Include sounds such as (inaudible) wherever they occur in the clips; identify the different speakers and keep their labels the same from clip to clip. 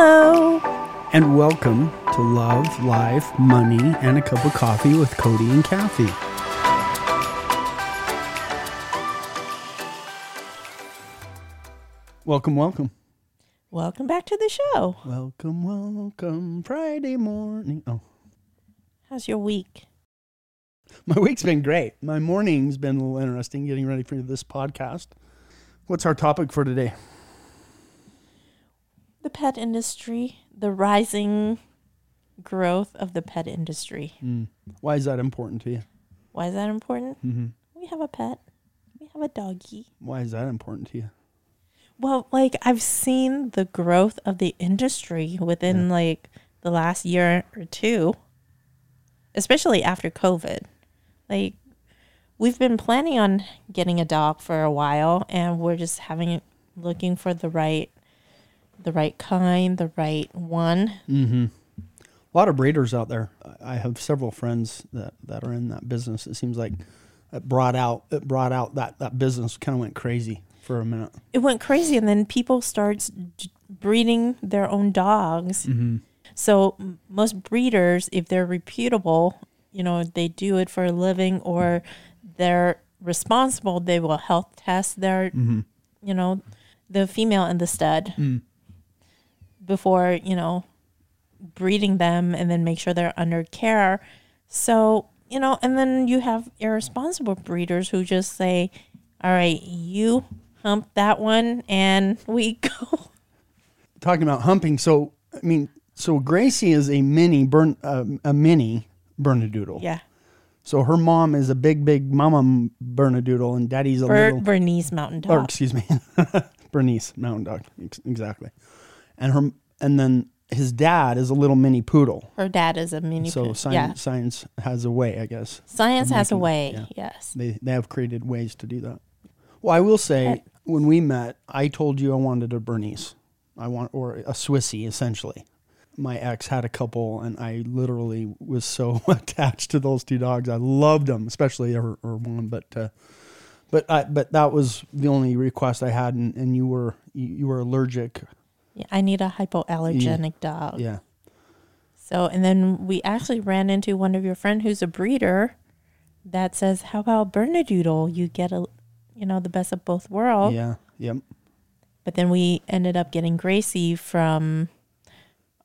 Speaker 1: Hello.
Speaker 2: And welcome to Love, Life, Money, and a Cup of Coffee with Cody and Kathie. Welcome, welcome.
Speaker 1: Welcome back to the show.
Speaker 2: Welcome, welcome. Friday morning. Oh,
Speaker 1: How's your week?
Speaker 2: my week's been great. My morning's been a little interesting getting ready for this podcast. What's our topic for today?
Speaker 1: The pet industry, the rising growth of the pet industry.
Speaker 2: Why is that important to you?
Speaker 1: Why is that important?
Speaker 2: Mm-hmm.
Speaker 1: We have a pet. We have a doggy.
Speaker 2: Why is that important to you?
Speaker 1: Well, like I've seen the growth of the industry within like the last year or two, especially after COVID. Like we've been planning on getting a dog for a while and we're just having looking for the right the right kind, the right one.
Speaker 2: Mm-hmm. A lot of breeders out there. I have several friends that, that are in that business. It seems like it brought out it brought out that that business kind of went crazy for a minute.
Speaker 1: It went crazy and then people starts d- breeding their own dogs. Mm-hmm. So most breeders, if they're reputable, you know, they do it for a living or they're responsible, they will health test their, mm-hmm. you know, the female and the stud mm. Before, you know, breeding them and then make sure they're under care. So, you know, and then you have irresponsible breeders who just say, all right, you hump that one and we (laughs) go.
Speaker 2: Talking about humping, so I mean, so Gracie is a mini burn uh, a mini Bernedoodle.
Speaker 1: Yeah.
Speaker 2: So her mom is a big, big mama Bernedoodle, and daddy's a
Speaker 1: Ber-
Speaker 2: little.
Speaker 1: Bernese Mountain Dog.
Speaker 2: or excuse me, (laughs) Bernice Mountain Dog, ex- exactly. And her, and then his dad is a little mini poodle.
Speaker 1: Her dad is a mini.
Speaker 2: Poodle.
Speaker 1: So
Speaker 2: science,
Speaker 1: yeah.
Speaker 2: science has a way, I guess.
Speaker 1: Science has a way.
Speaker 2: yeah.
Speaker 1: Yes.
Speaker 2: They they have created ways to do that. Well, I will say when we met, I told you I wanted a Bernese. I want or a Swissy essentially. My ex had a couple, and I literally was so (laughs) attached to those two dogs. I loved them, especially her, her one. But uh, but I, but that was the only request I had, and, and you were you, you were allergic.
Speaker 1: Yeah, I need a hypoallergenic dog.
Speaker 2: Yeah,
Speaker 1: So, and then we actually ran into one of your friend who's a breeder that says, "How about Bernedoodle? You get a, you know, the best of both worlds."
Speaker 2: yeah, yep.
Speaker 1: But then we ended up getting Gracie from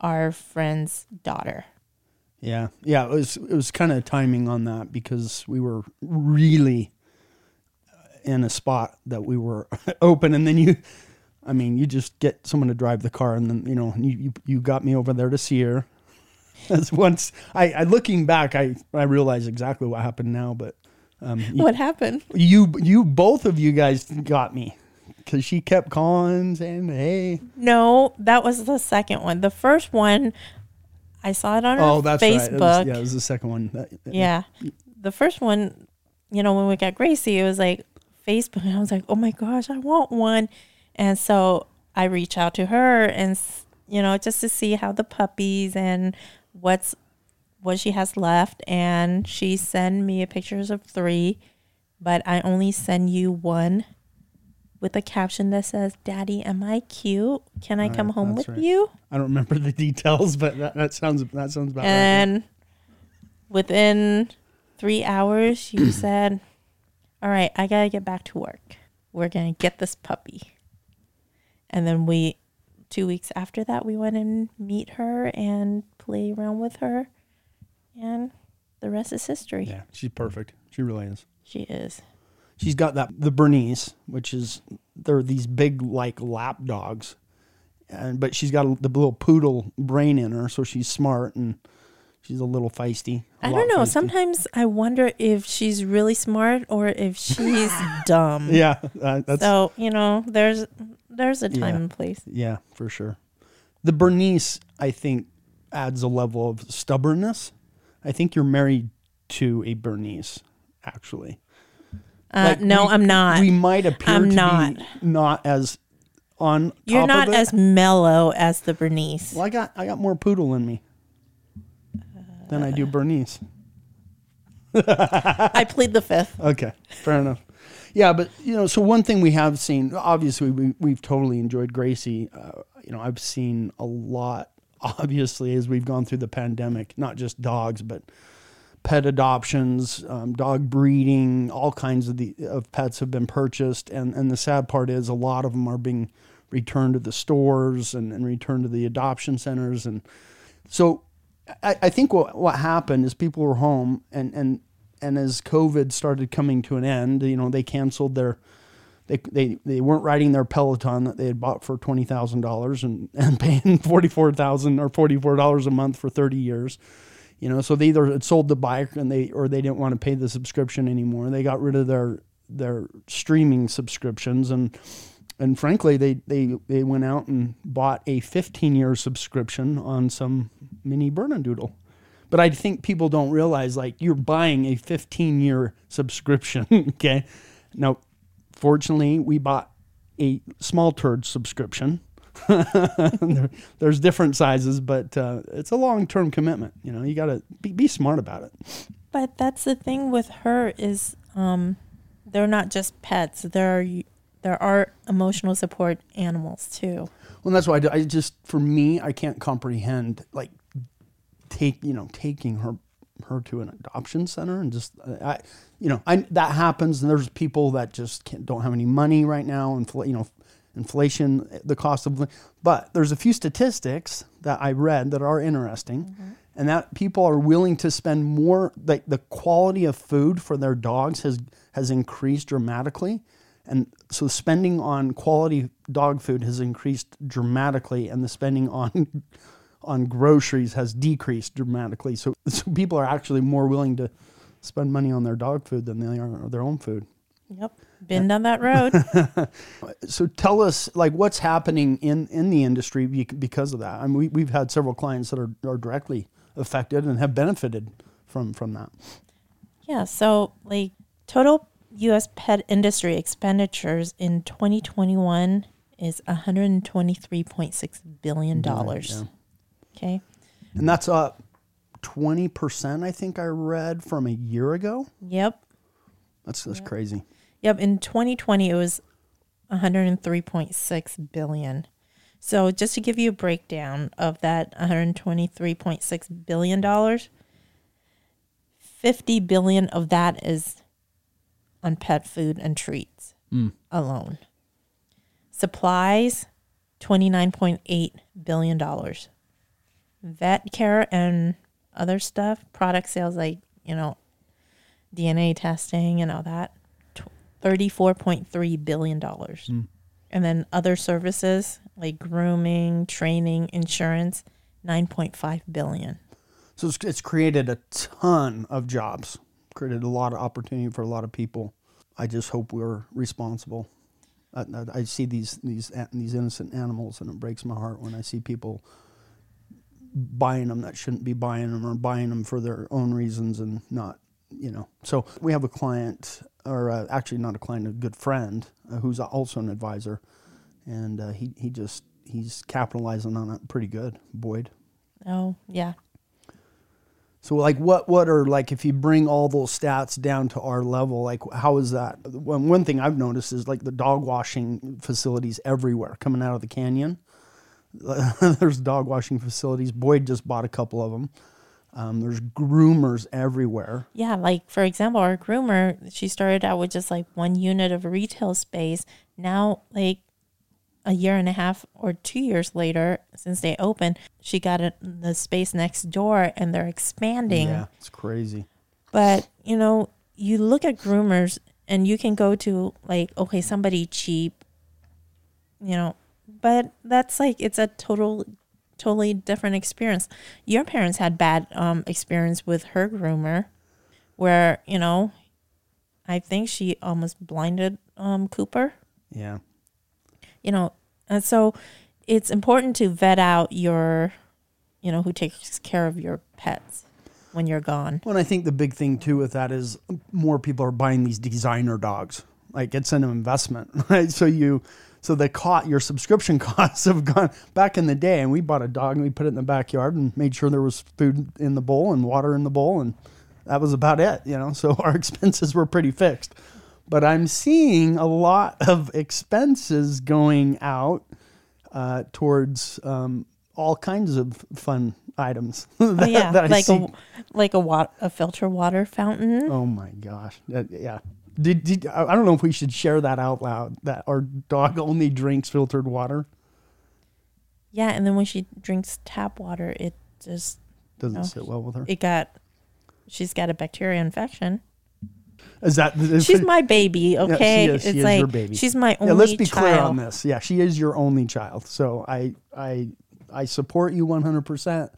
Speaker 1: our friend's daughter.
Speaker 2: Yeah, yeah. It was it was kind of timing on that because we were really uh, in a spot that we were (laughs) open, and then you, I mean, you just get someone to drive the car, and then you know you you, you got me over there to see her. (laughs) That's once I, I looking back, I I realize exactly what happened now, but um, you,
Speaker 1: What happened?
Speaker 2: you you both of you guys got me because she kept calling saying, "Hey,
Speaker 1: No, that was the second one. The first one, I saw it on her
Speaker 2: oh, that's right." It was-
Speaker 1: Facebook.
Speaker 2: yeah, it was the second one. That-
Speaker 1: Yeah. The first one, you know, when we got Gracie, it was like Facebook. And (laughs) I was like, oh my gosh, I want one. And so I reach out to her and, you know, just to see how the puppies and what's what she has left. And she sent me pictures of three, but I only send you one with a caption that says, Daddy, am I cute? Can I
Speaker 2: All
Speaker 1: come
Speaker 2: right,
Speaker 1: home with
Speaker 2: right.
Speaker 1: you?
Speaker 2: I don't remember the details, but that, that sounds that sounds about right.
Speaker 1: And within three hours, you (clears throat) said, All right, I got to get back to work. We're going to get this puppy. And then we, two weeks after that, we went and meet her and play around with her. And the rest is history.
Speaker 2: Yeah, she's perfect. She really is.
Speaker 1: She is.
Speaker 2: She's got that the Bernese, which is they're these big like lap dogs, and but she's got a, the little poodle brain in her, so she's smart and she's a little feisty. I
Speaker 1: I don't know. Sometimes I wonder if she's really smart or if she's (laughs) dumb.
Speaker 2: Yeah, uh, that's
Speaker 1: So, you know, there's there's a time
Speaker 2: Yeah.
Speaker 1: and place.
Speaker 2: yeah for sure. The Bernese, I think, adds a level of stubbornness. I think you're married to a Bernese, actually.
Speaker 1: Uh,
Speaker 2: Like,
Speaker 1: no,
Speaker 2: we-
Speaker 1: I'm not.
Speaker 2: We might appear
Speaker 1: I'm
Speaker 2: to
Speaker 1: not.
Speaker 2: be not as on.
Speaker 1: You're
Speaker 2: top
Speaker 1: not
Speaker 2: of it.
Speaker 1: as mellow as the Bernese.
Speaker 2: Well, I got I got more poodle in me than I do Bernese.
Speaker 1: I plead the fifth. (laughs)
Speaker 2: Okay, fair enough. Yeah, but you know, so one thing we have seen, obviously, we we've totally enjoyed Gracie. Uh, you know, I've seen a lot, (laughs) obviously, as we've gone through the pandemic, not just dogs, but pet adoptions, um, dog breeding, all kinds of the of pets have been purchased, and and the sad part is a lot of them are being returned to the stores and, and returned to the adoption centers, and so I, I think what what happened is people were home, and and and as COVID started coming to an end, you know, they canceled their they, they, they weren't riding their Peloton that they had bought for twenty thousand dollars and and (laughs) paying forty four thousand or forty four dollars a month for thirty years. You know, so they either had sold the bike and they or they didn't want to pay the subscription anymore. They got rid of their their streaming subscriptions and and frankly they they, they went out and bought a 15 year subscription on some mini Bernedoodle. But I think people don't realize like you're buying a 15 year subscription. (laughs) okay. Now, fortunately, we bought a small turd subscription there, (laughs) there's different sizes, but uh, it's a long term commitment. You know, you got to be, be smart about it.
Speaker 1: But that's the thing with her is um, they're not just pets. There are there are emotional support animals too.
Speaker 2: Well, that's why I, I just for me I can't comprehend like take you know taking her her to an adoption center and just uh, I you know I that happens and there's people that just can't, don't have any money right now and you know inflation, the cost of. But there's a few statistics that I read that are interesting, mm-hmm. and that people are willing to spend more. Like the quality of food for their dogs has has increased dramatically, and so spending on quality dog food has increased dramatically, and the spending on on groceries has decreased dramatically. So, (laughs) so people are actually more willing to spend money on their dog food than they are their own food.
Speaker 1: Yep. Been down that road. (laughs)
Speaker 2: so tell us, like, what's happening in, in the industry because of that? I mean, we, we've had several clients that are, are directly affected and have benefited from, from that.
Speaker 1: Yeah. So, like, total U.S. pet industry expenditures in 2021 is 123.6 billion dollars. Yeah. Okay.
Speaker 2: And that's up 20%, I think I read from a year ago.
Speaker 1: Yep.
Speaker 2: That's that's yep. crazy.
Speaker 1: Yep, in 2020 it was 103.6 billion. So just to give you a breakdown of that 123.6 billion dollars, 50 billion of that is on pet food and treats mm. alone. Supplies 29.8 billion dollars. Vet care and other stuff, product sales like, you know, DNA testing and all that, $34.3 billion. Mm. And then other services like grooming, training, insurance, 9.5 billion.
Speaker 2: So it's, it's created a ton of jobs, created a lot of opportunity for a lot of people. I just hope we're responsible. I, I, see these these these innocent animals, and it breaks my heart when I see people buying them that shouldn't be buying them, or buying them for their own reasons and not you know. So we have a client, or uh, actually not a client, a good friend, uh, who's also an advisor, and uh, he he just he's capitalizing on it pretty good, Boyd.
Speaker 1: Oh yeah.
Speaker 2: So like what what are like if you bring all those stats down to our level, like how is that? One one thing I've noticed is like the dog washing facilities everywhere coming out of the canyon. (laughs) There's dog washing facilities. Boyd just bought a couple of them. Um, there's groomers everywhere.
Speaker 1: Yeah, like for example, our groomer, she started out with just like one unit of retail space. Now, like a year and a half or two years later, since they opened, she got a, the space next door and they're expanding.
Speaker 2: Yeah, it's crazy.
Speaker 1: But, you know, you look at groomers and you can go to like, okay, somebody cheap, you know, but that's like, it's a total totally different experience. Your parents had bad um, experience with her groomer, where you know, I think she almost blinded um, Cooper.
Speaker 2: Yeah.
Speaker 1: You know, and so it's important to vet out your, you know, who takes care of your pets when you're gone.
Speaker 2: Well, I think the big thing too with that is more people are buying these designer dogs. Like it's an investment, (laughs) right? So you so the cost, your subscription (laughs) costs have gone back in the day, and we bought a dog and we put it in the backyard and made sure there was food in the bowl and water in the bowl, and that was about it, you know. So (laughs) our expenses were pretty fixed. But I'm seeing a lot of expenses going out uh, towards um, all kinds of fun items. (laughs)
Speaker 1: Oh yeah,
Speaker 2: that I
Speaker 1: like
Speaker 2: see.
Speaker 1: a like a wa- a filter water fountain.
Speaker 2: Oh my gosh! That- yeah. Did, did I don't know if we should share that out loud. That our dog only drinks filtered water.
Speaker 1: Yeah, and then when she drinks tap water, it just
Speaker 2: Doesn't
Speaker 1: Oh.
Speaker 2: sit well with her.
Speaker 1: it got she's got a bacteria infection.
Speaker 2: Is that? Is
Speaker 1: She's
Speaker 2: it-
Speaker 1: my baby, okay?
Speaker 2: is. She
Speaker 1: it's
Speaker 2: is
Speaker 1: like
Speaker 2: your baby.
Speaker 1: she's my only.
Speaker 2: yeah, let's be
Speaker 1: child.
Speaker 2: clear on this. Yeah, she is your only child. So I I I support you 100%.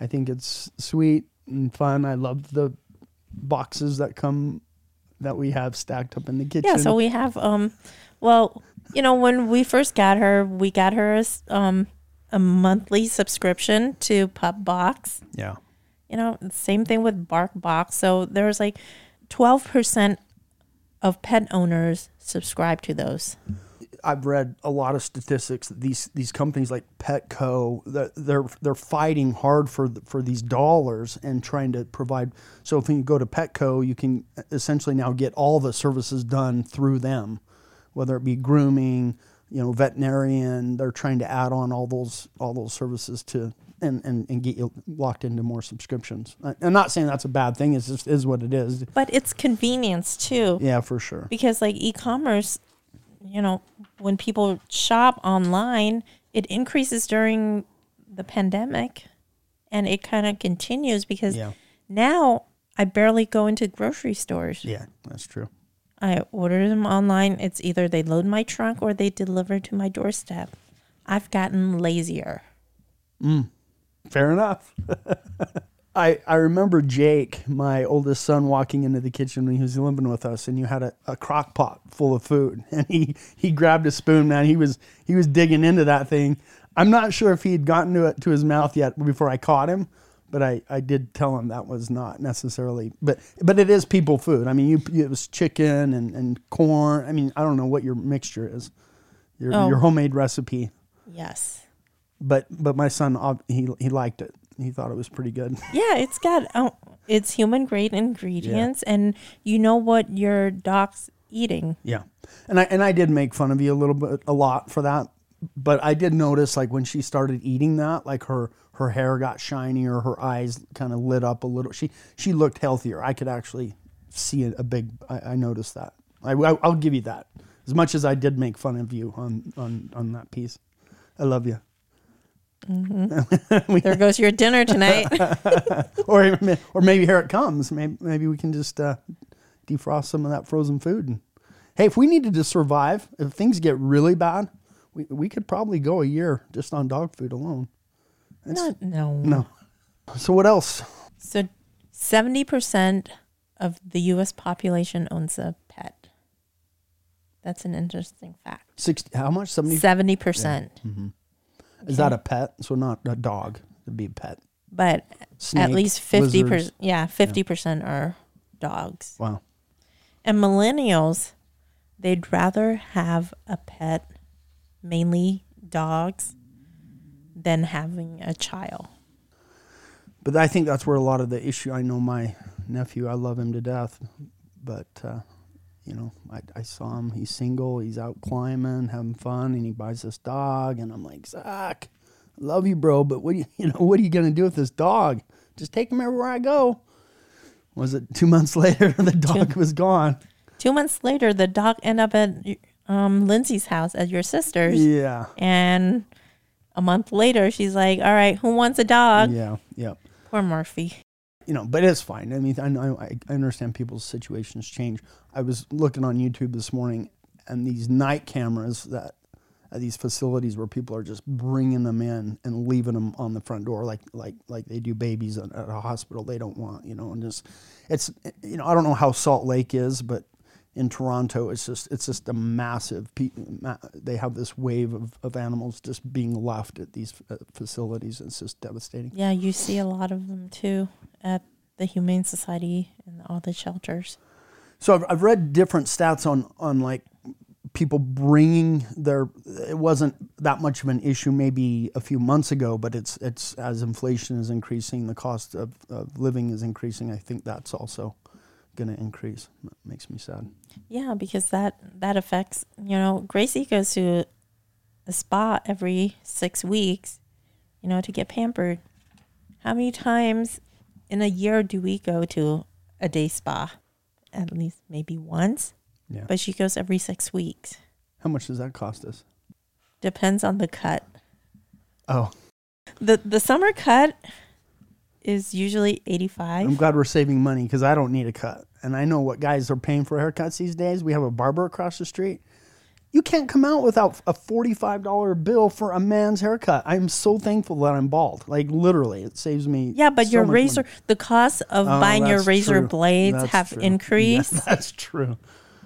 Speaker 2: I think it's sweet and fun. I love the boxes that come that we have stacked up in the kitchen.
Speaker 1: Yeah, so we have um well, you know, when we first got her, we got her um a monthly subscription to PupBox.
Speaker 2: yeah.
Speaker 1: You know, same thing with BarkBox. So there's like 12% of pet owners subscribe to those.
Speaker 2: I've read a lot of statistics that these these companies like Petco they're they're fighting hard for for these dollars and trying to provide. So if you go to Petco, you can essentially now get all the services done through them, whether it be grooming, you know, veterinarian. They're trying to add on all those all those services to and and, and get you locked into more subscriptions. I'm not saying that's a bad thing. It's just is what it is.
Speaker 1: But it's convenience too.
Speaker 2: Yeah, for sure.
Speaker 1: because like e-commerce you know when people shop online it increases during the pandemic and it kind of continues because
Speaker 2: Yeah.
Speaker 1: now i barely go into grocery stores
Speaker 2: Yeah, that's true.
Speaker 1: i order them online it's either they load my trunk or they deliver to my doorstep i've gotten lazier mm,
Speaker 2: Fair enough. (laughs) I I remember Jake, my oldest son, walking into the kitchen when he was living with us, and you had a, a crock pot full of food, (laughs) and he he grabbed a spoon. Man, he was he was digging into that thing. I'm not sure if he had gotten to it to his mouth yet before I caught him, but I, I did tell him that was not necessarily. But but it is people food. I mean, you it was chicken and, and corn. I mean, I don't know what your mixture is, your
Speaker 1: Oh.
Speaker 2: your homemade recipe
Speaker 1: yes
Speaker 2: but but my son he he liked it. He thought it was pretty good. (laughs)
Speaker 1: yeah it's got oh, it's human grade ingredients and you know what your dog's eating
Speaker 2: Yeah, and I and I did make fun of you a little bit, a lot for that. But I did notice like when she started eating that, like her her hair got shinier, her eyes kind of lit up a little. She she looked healthier. I could actually see a, a big. I, I noticed that. I, I I'll give you that. As much as I did make fun of you on on on that piece, I love you.
Speaker 1: There goes your dinner tonight (laughs)
Speaker 2: or or maybe here it comes. Maybe maybe we can just uh, defrost some of that frozen food. And hey, if we needed to survive, if things get really bad, we we could probably go a year just on dog food alone.
Speaker 1: Not, no.
Speaker 2: No. So what else?
Speaker 1: So, seventy percent of the U.S. population owns a pet. That's an interesting fact.
Speaker 2: Sixty? How much? Seventy?
Speaker 1: Seventy percent,
Speaker 2: Is that a pet? So not a dog. It'd be a pet.
Speaker 1: but at least fifty
Speaker 2: lizards.
Speaker 1: percent. Yeah, fifty percent are dogs.
Speaker 2: Wow.
Speaker 1: And millennials, they'd rather have a pet, mainly dogs, than having a child.
Speaker 2: But I think that's where a lot of the issue. I know my nephew. I love him to death, but uh, you know, I, I saw him. He's single. He's out climbing, having fun, and he buys this dog. And I'm like, Zach, I love you, bro. But what do you, (laughs) you know, what are you gonna do with this dog? Just take him everywhere I go. Was it two months (laughs) later? The dog was gone.
Speaker 1: Two months later, the dog ended up at um, Lindsay's house at your sister's.
Speaker 2: Yeah.
Speaker 1: And a month later, she's like, "All right, who wants a dog?"
Speaker 2: Yeah. Yeah.
Speaker 1: Poor Murphy.
Speaker 2: You know, but it's fine. I mean, I I, understand people's situations change. I was looking on YouTube this morning, and these night cameras that at these facilities where people are just bringing them in and leaving them on the front door, like like like they do babies at at a hospital they don't want, you know, and just it's you know I don't know how Salt Lake is, but in Toronto it's just it's just a massive. They have this wave of, of animals just being left at these uh, facilities. It's just devastating.
Speaker 1: Yeah, you see a lot of them too at the Humane Society and all the shelters.
Speaker 2: So I've, I've read different stats on on like people bringing their. It wasn't that much of an issue maybe a few months ago, but it's it's as inflation is increasing, the cost of, of living is increasing. I think that's also going to increase. That makes me sad.
Speaker 1: Yeah, because that that affects you know Gracie goes to a spa every six weeks, you know, to get pampered. How many times in a year do we go to a day spa? At least maybe once,
Speaker 2: Yeah.
Speaker 1: but she goes every six weeks.
Speaker 2: How much does that cost us?
Speaker 1: Depends on the cut.
Speaker 2: Oh,
Speaker 1: The the summer cut is usually 85.
Speaker 2: I'm glad we're saving money because I don't need a cut. And I know what guys are paying for haircuts these days. We have a barber across the street. You can't come out without a $45 bill for a man's haircut. I'm so thankful that I'm bald. Like literally, it saves me.
Speaker 1: Yeah, but
Speaker 2: so
Speaker 1: your razor,
Speaker 2: money.
Speaker 1: the cost of
Speaker 2: Oh,
Speaker 1: buying your razor
Speaker 2: true.
Speaker 1: blades
Speaker 2: That's
Speaker 1: have
Speaker 2: true.
Speaker 1: increased
Speaker 2: Yeah, (laughs) that's true.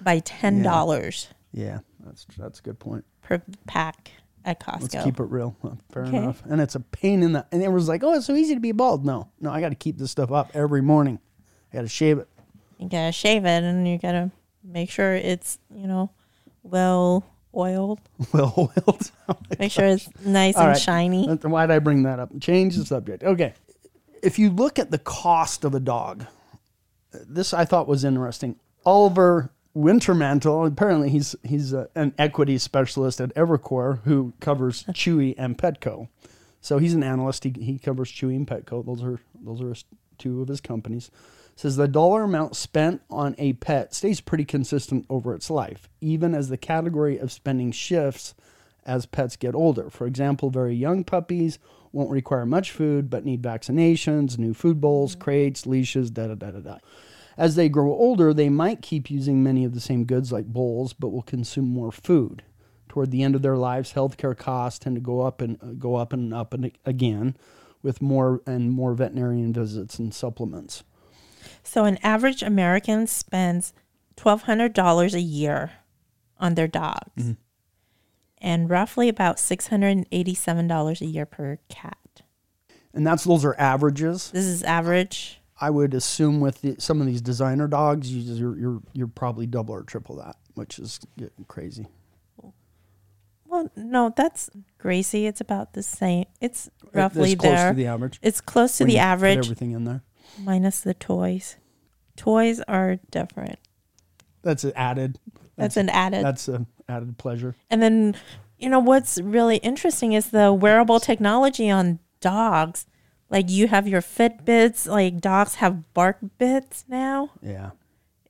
Speaker 1: by ten dollars
Speaker 2: Yeah, that's that's a good point.
Speaker 1: per pack at Costco.
Speaker 2: Let's keep it real. Fair
Speaker 1: Okay.
Speaker 2: enough. And it's a pain in the. And it was like, oh, it's so easy to be bald. No, no, I got to keep this stuff up every morning. I got to shave it.
Speaker 1: you gotta shave it, and you gotta make sure it's you know well oiled. (laughs)
Speaker 2: Well oiled. (laughs)
Speaker 1: Oh Make sure it's nice
Speaker 2: All
Speaker 1: and
Speaker 2: right.
Speaker 1: shiny.
Speaker 2: That's- Why did I bring that up? Change the subject. Okay. If you look at the cost of a dog, this I thought was interesting. Oliver Wintermantel, apparently he's he's a, an equity specialist at Evercore who covers (laughs) Chewy and Petco. So he's an analyst. He, he covers Chewy and Petco. Those are those are two of his companies. Says the dollar amount spent on a pet stays pretty consistent over its life, even as the category of spending shifts as pets get older. For example, very young puppies won't require much food but need vaccinations, new food bowls, crates, leashes, da da da da da. As they grow older, they might keep using many of the same goods like bowls, but will consume more food. Toward the end of their lives, healthcare costs tend to go up and uh, go up and up and again, with more and more veterinarian visits and supplements.
Speaker 1: So an average American spends twelve hundred dollars a year on their dogs,
Speaker 2: Mm-hmm.
Speaker 1: and roughly about six hundred and eighty-seven dollars a year per cat.
Speaker 2: And that's those are averages.
Speaker 1: This is average.
Speaker 2: I would assume with the, some of these designer dogs, you, you're you're you're probably double or triple that, which is getting crazy.
Speaker 1: Well, no, that's Gracie. It's about the same. It's roughly
Speaker 2: It's close
Speaker 1: there.
Speaker 2: to the average.
Speaker 1: it's close to
Speaker 2: when
Speaker 1: the
Speaker 2: you put
Speaker 1: average,
Speaker 2: everything in there.
Speaker 1: Minus the toys. Toys are different.
Speaker 2: That's an added.
Speaker 1: That's, an added.
Speaker 2: That's an added pleasure.
Speaker 1: And then, you know, what's really interesting is the wearable technology on dogs. Like you have your Fitbits, like dogs have bark bits now.
Speaker 2: Yeah.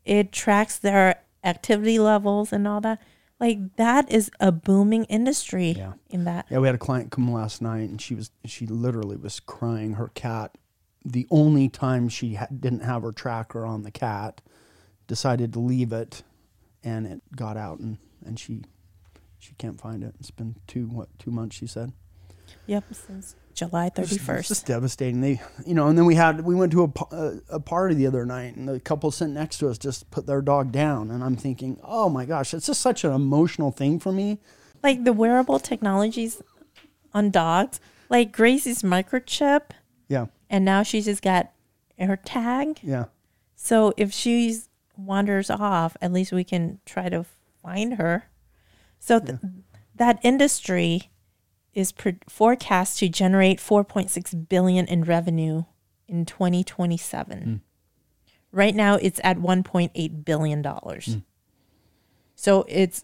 Speaker 1: It tracks their activity levels and all that. Like that is a booming industry
Speaker 2: Yeah.
Speaker 1: in that.
Speaker 2: Yeah, we had a client come last night, and she was she literally was crying. Her cat, the only time she ha- didn't have her tracker on the cat, decided to leave it, and it got out, and and she she can't find it. It's been two what two months she said.
Speaker 1: Yep, since July thirty first.
Speaker 2: It's just devastating. They, you know, and then we had we went to a, a uh, a party the other night, and the couple sitting next to us just put their dog down, and I'm thinking, oh my gosh, it's just such an emotional thing for me.
Speaker 1: Like the wearable technologies on dogs, like Gracie's microchip,
Speaker 2: Yeah,
Speaker 1: and now she's just got her tag.
Speaker 2: yeah,
Speaker 1: So if she wanders off, at least we can try to find her. So th- that industry is pre- forecast to generate 4.6 billion in revenue in 2027. Right now it's at 1.8 billion dollars. So it's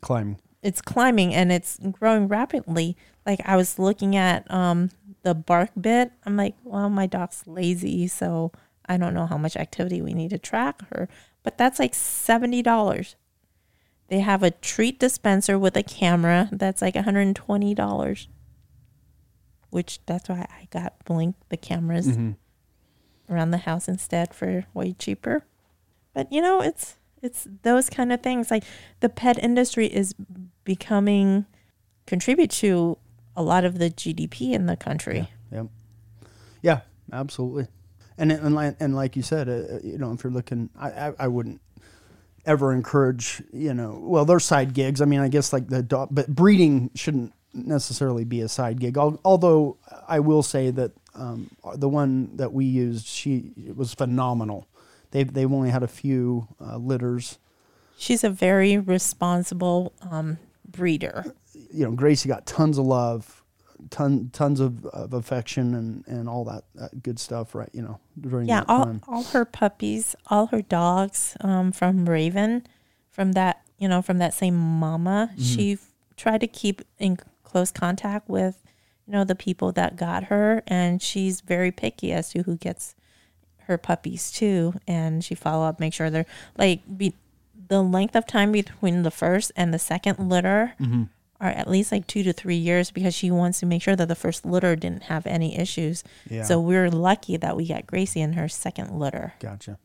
Speaker 2: climbing.
Speaker 1: it's climbing and it's growing rapidly. Like I was looking at um the bark bit. I'm like, well, my dog's lazy, so I don't know how much activity we need to track her. But that's like seventy dollars. They have a treat dispenser with a camera that's like $120. Which that's why I got Blink the cameras mm-hmm. around the house instead for way cheaper. But you know, it's it's those kind of things. Like the pet industry is becoming contribute to a lot of the GDP in the country.
Speaker 2: Yep. Yeah, absolutely. And and like, and like you said, uh, you know, if you're looking, I, I I wouldn't ever encourage, you know, well, there's side gigs. I mean, I guess like the dog, but breeding shouldn't necessarily be a side gig. Although I will say that um, the one that we used, she it was phenomenal. They they've only had a few uh, litters.
Speaker 1: She's a very responsible um, breeder.
Speaker 2: You know, Gracie got tons of love, ton tons of, of affection and and all that, that good stuff. Right, you know, during
Speaker 1: Yeah,
Speaker 2: that
Speaker 1: all,
Speaker 2: time.
Speaker 1: all her puppies, all her dogs um, from Raven, from that you know from that same mama,
Speaker 2: Mm-hmm.
Speaker 1: she f- try to keep in close contact with, you know, the people that got her, and she's very picky as to who gets her puppies too, and she follow up, make sure they're like be the length of time between the first and the second litter
Speaker 2: Mm-hmm.
Speaker 1: Are at least like two to three years because she wants to make sure that the first litter didn't have any issues.
Speaker 2: Yeah.
Speaker 1: So we're lucky that we got Gracie in her second litter.
Speaker 2: Gotcha.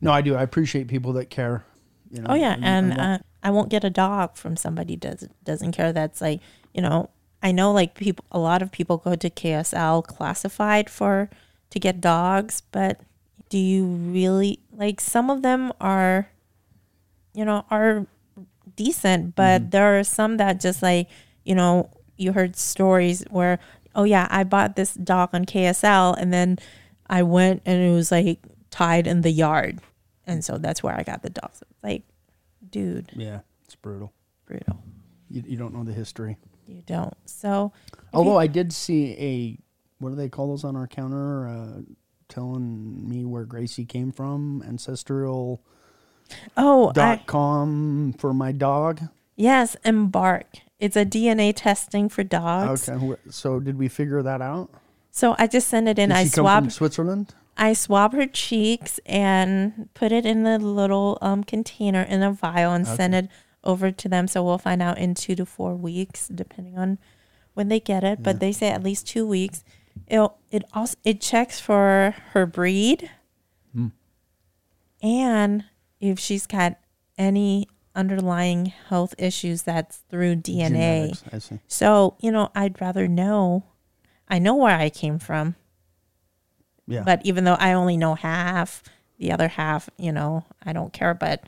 Speaker 2: No, I do. I appreciate people that care. You know,
Speaker 1: Oh yeah, and
Speaker 2: want-
Speaker 1: uh, I won't get a dog from somebody does doesn't care. That's like you know I know like people a lot of people go to KSL classified for to get dogs, but do you really like some of them are you know are decent, but there are some that just like you know you heard stories where oh yeah I bought this dog on KSL and then I went and it was like tied in the yard, and so that's where I got the dog. So it's like, dude,
Speaker 2: yeah, it's brutal.
Speaker 1: brutal.
Speaker 2: You, you don't know the history.
Speaker 1: You don't. So
Speaker 2: Although I did see a what do they call those on our counter? Uh, telling me where Gracie came from, ancestral
Speaker 1: oh,
Speaker 2: dot
Speaker 1: I,
Speaker 2: com for my dog.
Speaker 1: yes, embark. It's a DNA testing for dogs.
Speaker 2: Okay, so did we figure that out?
Speaker 1: So I just sent it in.
Speaker 2: Did
Speaker 1: I
Speaker 2: she come from Switzerland?
Speaker 1: I swab her cheeks and put it in the little um, container in a vial and send it over to them. So we'll find out in two to four weeks, depending on when they get it. But they say at least two weeks. It it also it checks for her breed and if she's got any underlying health issues that's through DNA.
Speaker 2: Genetics, I see.
Speaker 1: So you know, I'd rather know. I know where I came from.
Speaker 2: Yeah.
Speaker 1: But even though I only know half, the other half, you know, I don't care. But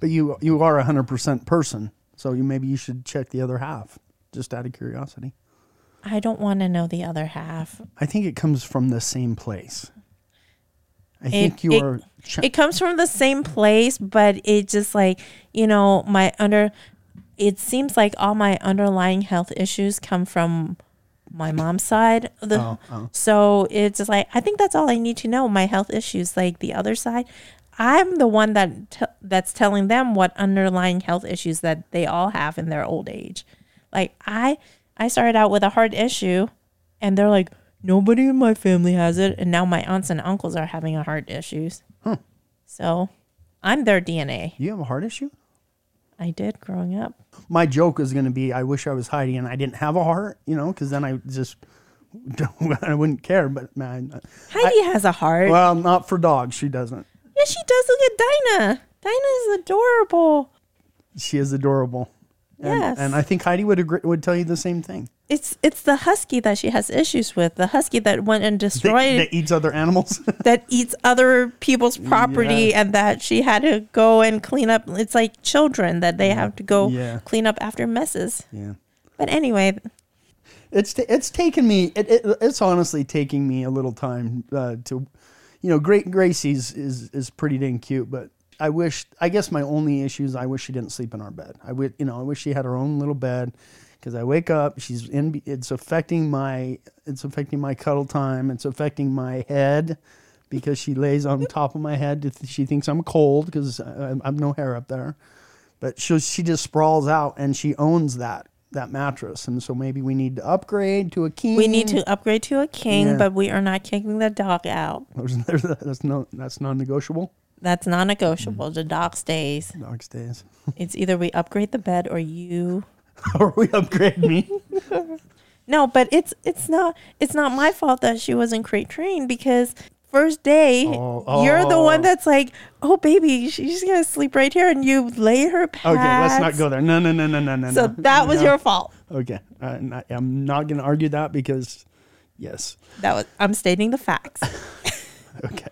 Speaker 2: But you you are a hundred percent person, so you maybe you should check the other half, just out of curiosity.
Speaker 1: I don't want to know the other half.
Speaker 2: I think it comes from the same place. I
Speaker 1: It-
Speaker 2: think you
Speaker 1: it-
Speaker 2: are. Ch-
Speaker 1: It comes from the same place, but it just like, you know, my under, it seems like all my underlying health issues come from my mom's side. Oh, the,
Speaker 2: Oh, oh.
Speaker 1: So it's just like, I think that's all I need to know. My health issues, like the other side. I'm the one that t- that's telling them what underlying health issues that they all have in their old age. Like I, I started out with a heart issue, and they're like, nobody in my family has it, and now my aunts and uncles are having a heart issues. Huh. So, I'm their DNA.
Speaker 2: you have a heart issue.
Speaker 1: I did growing up.
Speaker 2: My joke is going to be, I wish I was Heidi and I didn't have a heart, you know, because then I just (laughs) I wouldn't care. But man,
Speaker 1: Heidi has a heart.
Speaker 2: well, not for dogs. She doesn't.
Speaker 1: yeah, she does. Look at Dinah. Dinah is adorable.
Speaker 2: She is adorable. And,
Speaker 1: Yes.
Speaker 2: and I think Heidi would agree, would tell you the same thing.
Speaker 1: It's it's the husky that she has issues with. The husky that went and
Speaker 2: That,
Speaker 1: destroyed
Speaker 2: that eats other animals. (laughs)
Speaker 1: that eats other people's property
Speaker 2: Yeah.
Speaker 1: and that she had to go and clean up. It's like children that they have to go
Speaker 2: Yeah.
Speaker 1: clean up after messes.
Speaker 2: yeah.
Speaker 1: But anyway,
Speaker 2: It's t- it's taken me. It, it, it's honestly taking me a little time uh, to, you know, Great Gracie's is is pretty dang cute, but I wish. I guess my only issue is I wish she didn't sleep in our bed. I would, you know, I wish she had her own little bed because I wake up, she's in. It's affecting my. It's affecting my cuddle time. It's affecting my head because she lays on top of my head. She thinks I'm cold because I, I have no hair up there, but she she just sprawls out and she owns that that mattress, and so maybe we need to upgrade to a king.
Speaker 1: we need to upgrade to a king,
Speaker 2: Yeah.
Speaker 1: but we are not kicking the dog out. (laughs)
Speaker 2: There's, there's, that's no that's non-negotiable.
Speaker 1: That's non negotiable. Mm-hmm. The dog stays.
Speaker 2: Dog stays.
Speaker 1: It's either we upgrade the bed or you (laughs)
Speaker 2: or we upgrade me. (laughs)
Speaker 1: No, but it's it's not it's not my fault that she wasn't crate trained because first day
Speaker 2: Oh,
Speaker 1: you're the
Speaker 2: oh.
Speaker 1: one that's like, oh baby, she's gonna sleep right here, and you lay her pads.
Speaker 2: Okay, let's not go there. No, no, no, no, no, no.
Speaker 1: So that was
Speaker 2: No.
Speaker 1: your fault.
Speaker 2: Okay, uh, not- I'm not going to argue that because, yes,
Speaker 1: That was I'm stating the facts. (laughs)
Speaker 2: okay.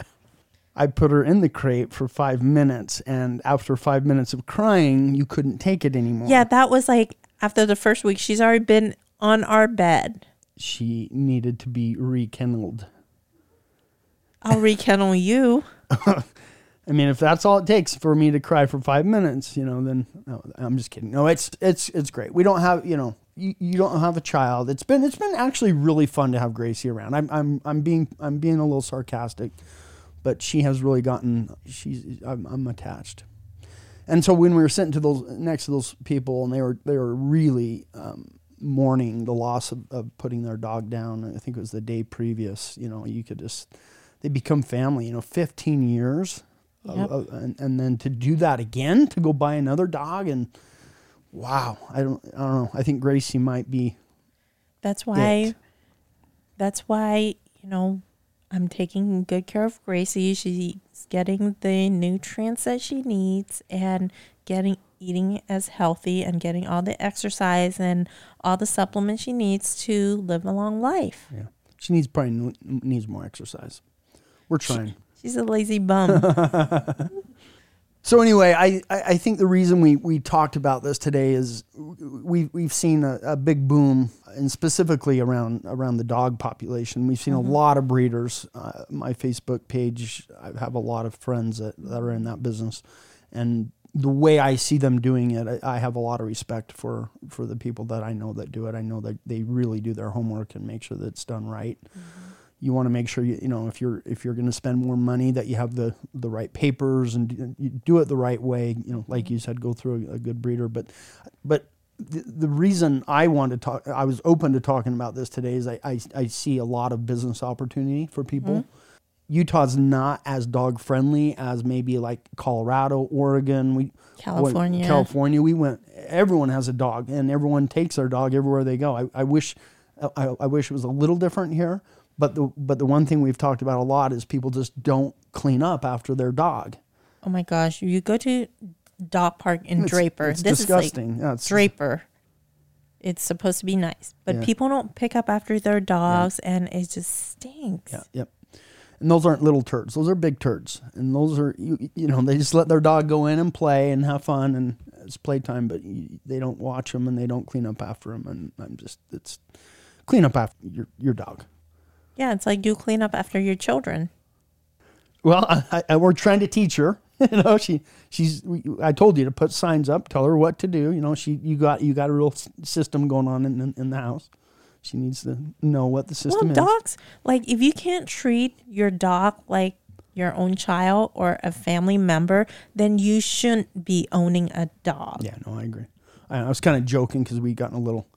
Speaker 2: I put her in the crate for five minutes, and after five minutes of crying, you couldn't take it anymore.
Speaker 1: yeah, that was like after the first week. She's already been on our bed.
Speaker 2: she needed to be rekindled.
Speaker 1: I'll rekindle you. (laughs) (laughs)
Speaker 2: I mean, if that's all it takes for me to cry for five minutes, you know, then no, I'm just kidding. No, it's it's it's great. We don't have, you know, you, you don't have a child. It's been it's been actually really fun to have Gracie around. I'm I'm I'm being I'm being a little sarcastic, but she has really gotten she's I'm, I'm attached. And so when we were sitting to those next to those people, and they were they were really um, mourning the loss of, of putting their dog down. I think it was the day previous. You know, you could just they become family. You know, 15 years,
Speaker 1: Yep.
Speaker 2: of- and, and then to do that again, to go buy another dog, and wow, I don't I don't know. I think Gracie might be
Speaker 1: That's why.
Speaker 2: It.
Speaker 1: That's why you know I'm taking good care of Gracie. Getting the nutrients that she needs and getting eating as healthy and getting all the exercise and all the supplements she needs to live a long life.
Speaker 2: yeah. She needs probably needs more exercise. We're trying.
Speaker 1: She's a lazy bum. (laughs)
Speaker 2: So anyway, I, I think the reason we, we talked about this today is we we've seen a, a big boom and specifically around around the dog population. We've seen a lot of breeders. Uh, my Facebook page, I have a lot of friends that, that are in that business, and the way I see them doing it, I, I have a lot of respect for for the people that I know that do it. I know that they really do their homework and make sure that it's done right you want to make sure you you know if you're if you're going to spend more money that you have the the right papers and do, you do it the right way you know like mm-hmm. you said go through a, a good breeder but but the, the reason I wanted to talk I was open to talking about this today is I I, I see a lot of business opportunity for people mm-hmm. Utah's not as dog friendly as maybe like Colorado, Oregon, we
Speaker 1: California.
Speaker 2: went- California. We went. Everyone has a dog, and everyone takes their dog everywhere they go. I, I wish, I, I wish it was a little different here. But the but the one thing we've talked about a lot is people just don't clean up after their dog.
Speaker 1: oh my gosh, you go to dog park in
Speaker 2: It's-
Speaker 1: Draper.
Speaker 2: it's
Speaker 1: this
Speaker 2: disgusting.
Speaker 1: is
Speaker 2: Yeah,
Speaker 1: like
Speaker 2: it's-
Speaker 1: Draper. It's supposed to be nice, but
Speaker 2: Yeah.
Speaker 1: people don't pick up after their dogs, and it just stinks.
Speaker 2: Yeah, yep. And those aren't little turds; those are big turds. And those are you, you know they just let their dog go in and play and have fun and it's playtime, but you, they don't watch them and they don't clean up after them. And I'm just it's clean up after your your dog.
Speaker 1: Yeah, it's like you clean up after your children.
Speaker 2: Well, I, I, we're trying to teach her. (laughs) You know, she she's. I told you to put signs up, tell her what to do. You know, she you got you got a real system going on in, in in the house. She needs to know what the system is.
Speaker 1: well,
Speaker 2: is.
Speaker 1: dogs, like if you can't treat your dog like your own child or a family member, then you shouldn't be owning a dog.
Speaker 2: Yeah, no, I agree. I, I was kind of joking because we got in a little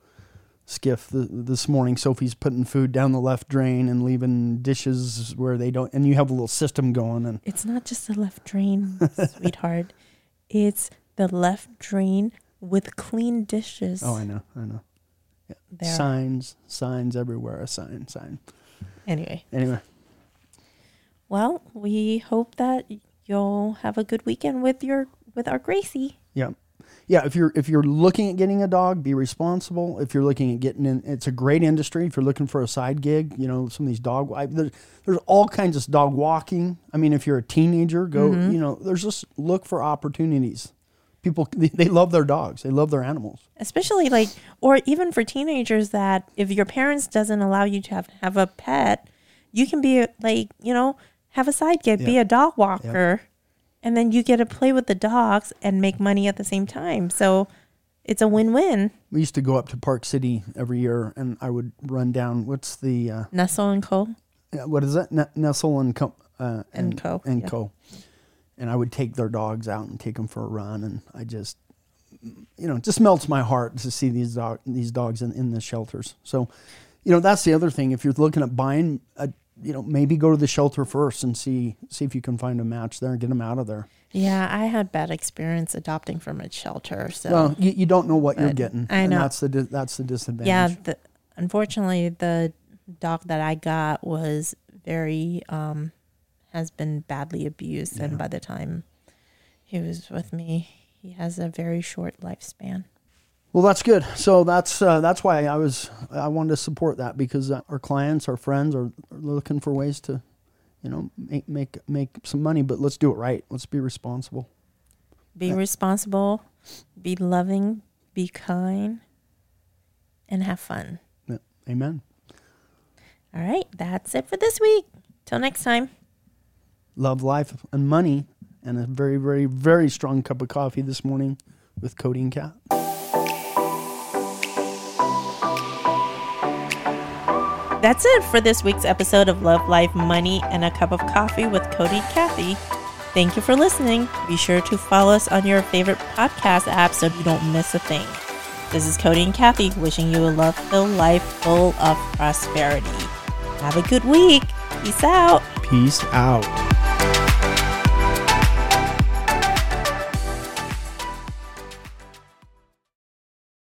Speaker 2: skiff th- this morning. Sophie's putting food down the left drain and leaving dishes where they don't, and you have a little system going. And
Speaker 1: It's not just the left drain, (laughs) sweetheart. It's the left drain with clean dishes.
Speaker 2: oh, I know, I know.
Speaker 1: there.
Speaker 2: Signs, signs everywhere. A sign, sign.
Speaker 1: Anyway,
Speaker 2: Anyway,
Speaker 1: well, we hope that you'll have a good weekend with your with our Gracie.
Speaker 2: yeah, yeah. If you're if you're looking at getting a dog, be responsible. If you're looking at getting in, it's a great industry. If you're looking for a side gig, you know some of these dog. I, there's, there's all kinds of dog walking. I mean, if you're a teenager, go. Mm-hmm. You know, there's just look for opportunities. People (laughs) they, they love their dogs. They love their animals.
Speaker 1: especially like or even for teenagers that if your parents doesn't allow you to have have a pet you can be like you know have a side gig be a dog walker and then you get to play with the dogs and make money at the same time so it's a win-win
Speaker 2: We used to go up to Park City every year, and I would run down. What's the uh,
Speaker 1: nestle and co
Speaker 2: what is that? N- Nestle and Co. Uh,
Speaker 1: And Co,
Speaker 2: And
Speaker 1: yeah.
Speaker 2: Co. And I would take their dogs out and take them for a run, and I just, you know, it just melts my heart to see these dog these dogs in, in the shelters. So, you know, that's the other thing. If you're looking at buying, a, you know, maybe go to the shelter first and see see if you can find a match there and get them out of there.
Speaker 1: yeah i had bad experience adopting from a shelter so
Speaker 2: well, you, you don't know what you're getting.
Speaker 1: I
Speaker 2: and
Speaker 1: know.
Speaker 2: that's the that's the disadvantage.
Speaker 1: yeah the, unfortunately the dog that i got was very um has been badly abused and by the time he was with me he has a very short lifespan
Speaker 2: Well, that's good. So that's uh, that's why I was I wanted to support that because uh, our clients, our friends are, are looking for ways to, you know, make make make some money. But let's do it right. Let's be responsible.
Speaker 1: be
Speaker 2: Yeah.
Speaker 1: responsible be loving be kind and have fun
Speaker 2: Yeah. Amen.
Speaker 1: all right that's it for this week till next time
Speaker 2: Love, life, and money, and a very very very strong cup of coffee this morning with Cody and Cat.
Speaker 1: That's it for this week's episode of Love, Life, Money, and a Cup of Coffee with Cody Kathie. Thank you for listening. Be sure to follow us on your favorite podcast app so you don't miss a thing. This is Cody and Kathie wishing you a love filled life full of prosperity. Have a good week. Peace out.
Speaker 2: Peace out.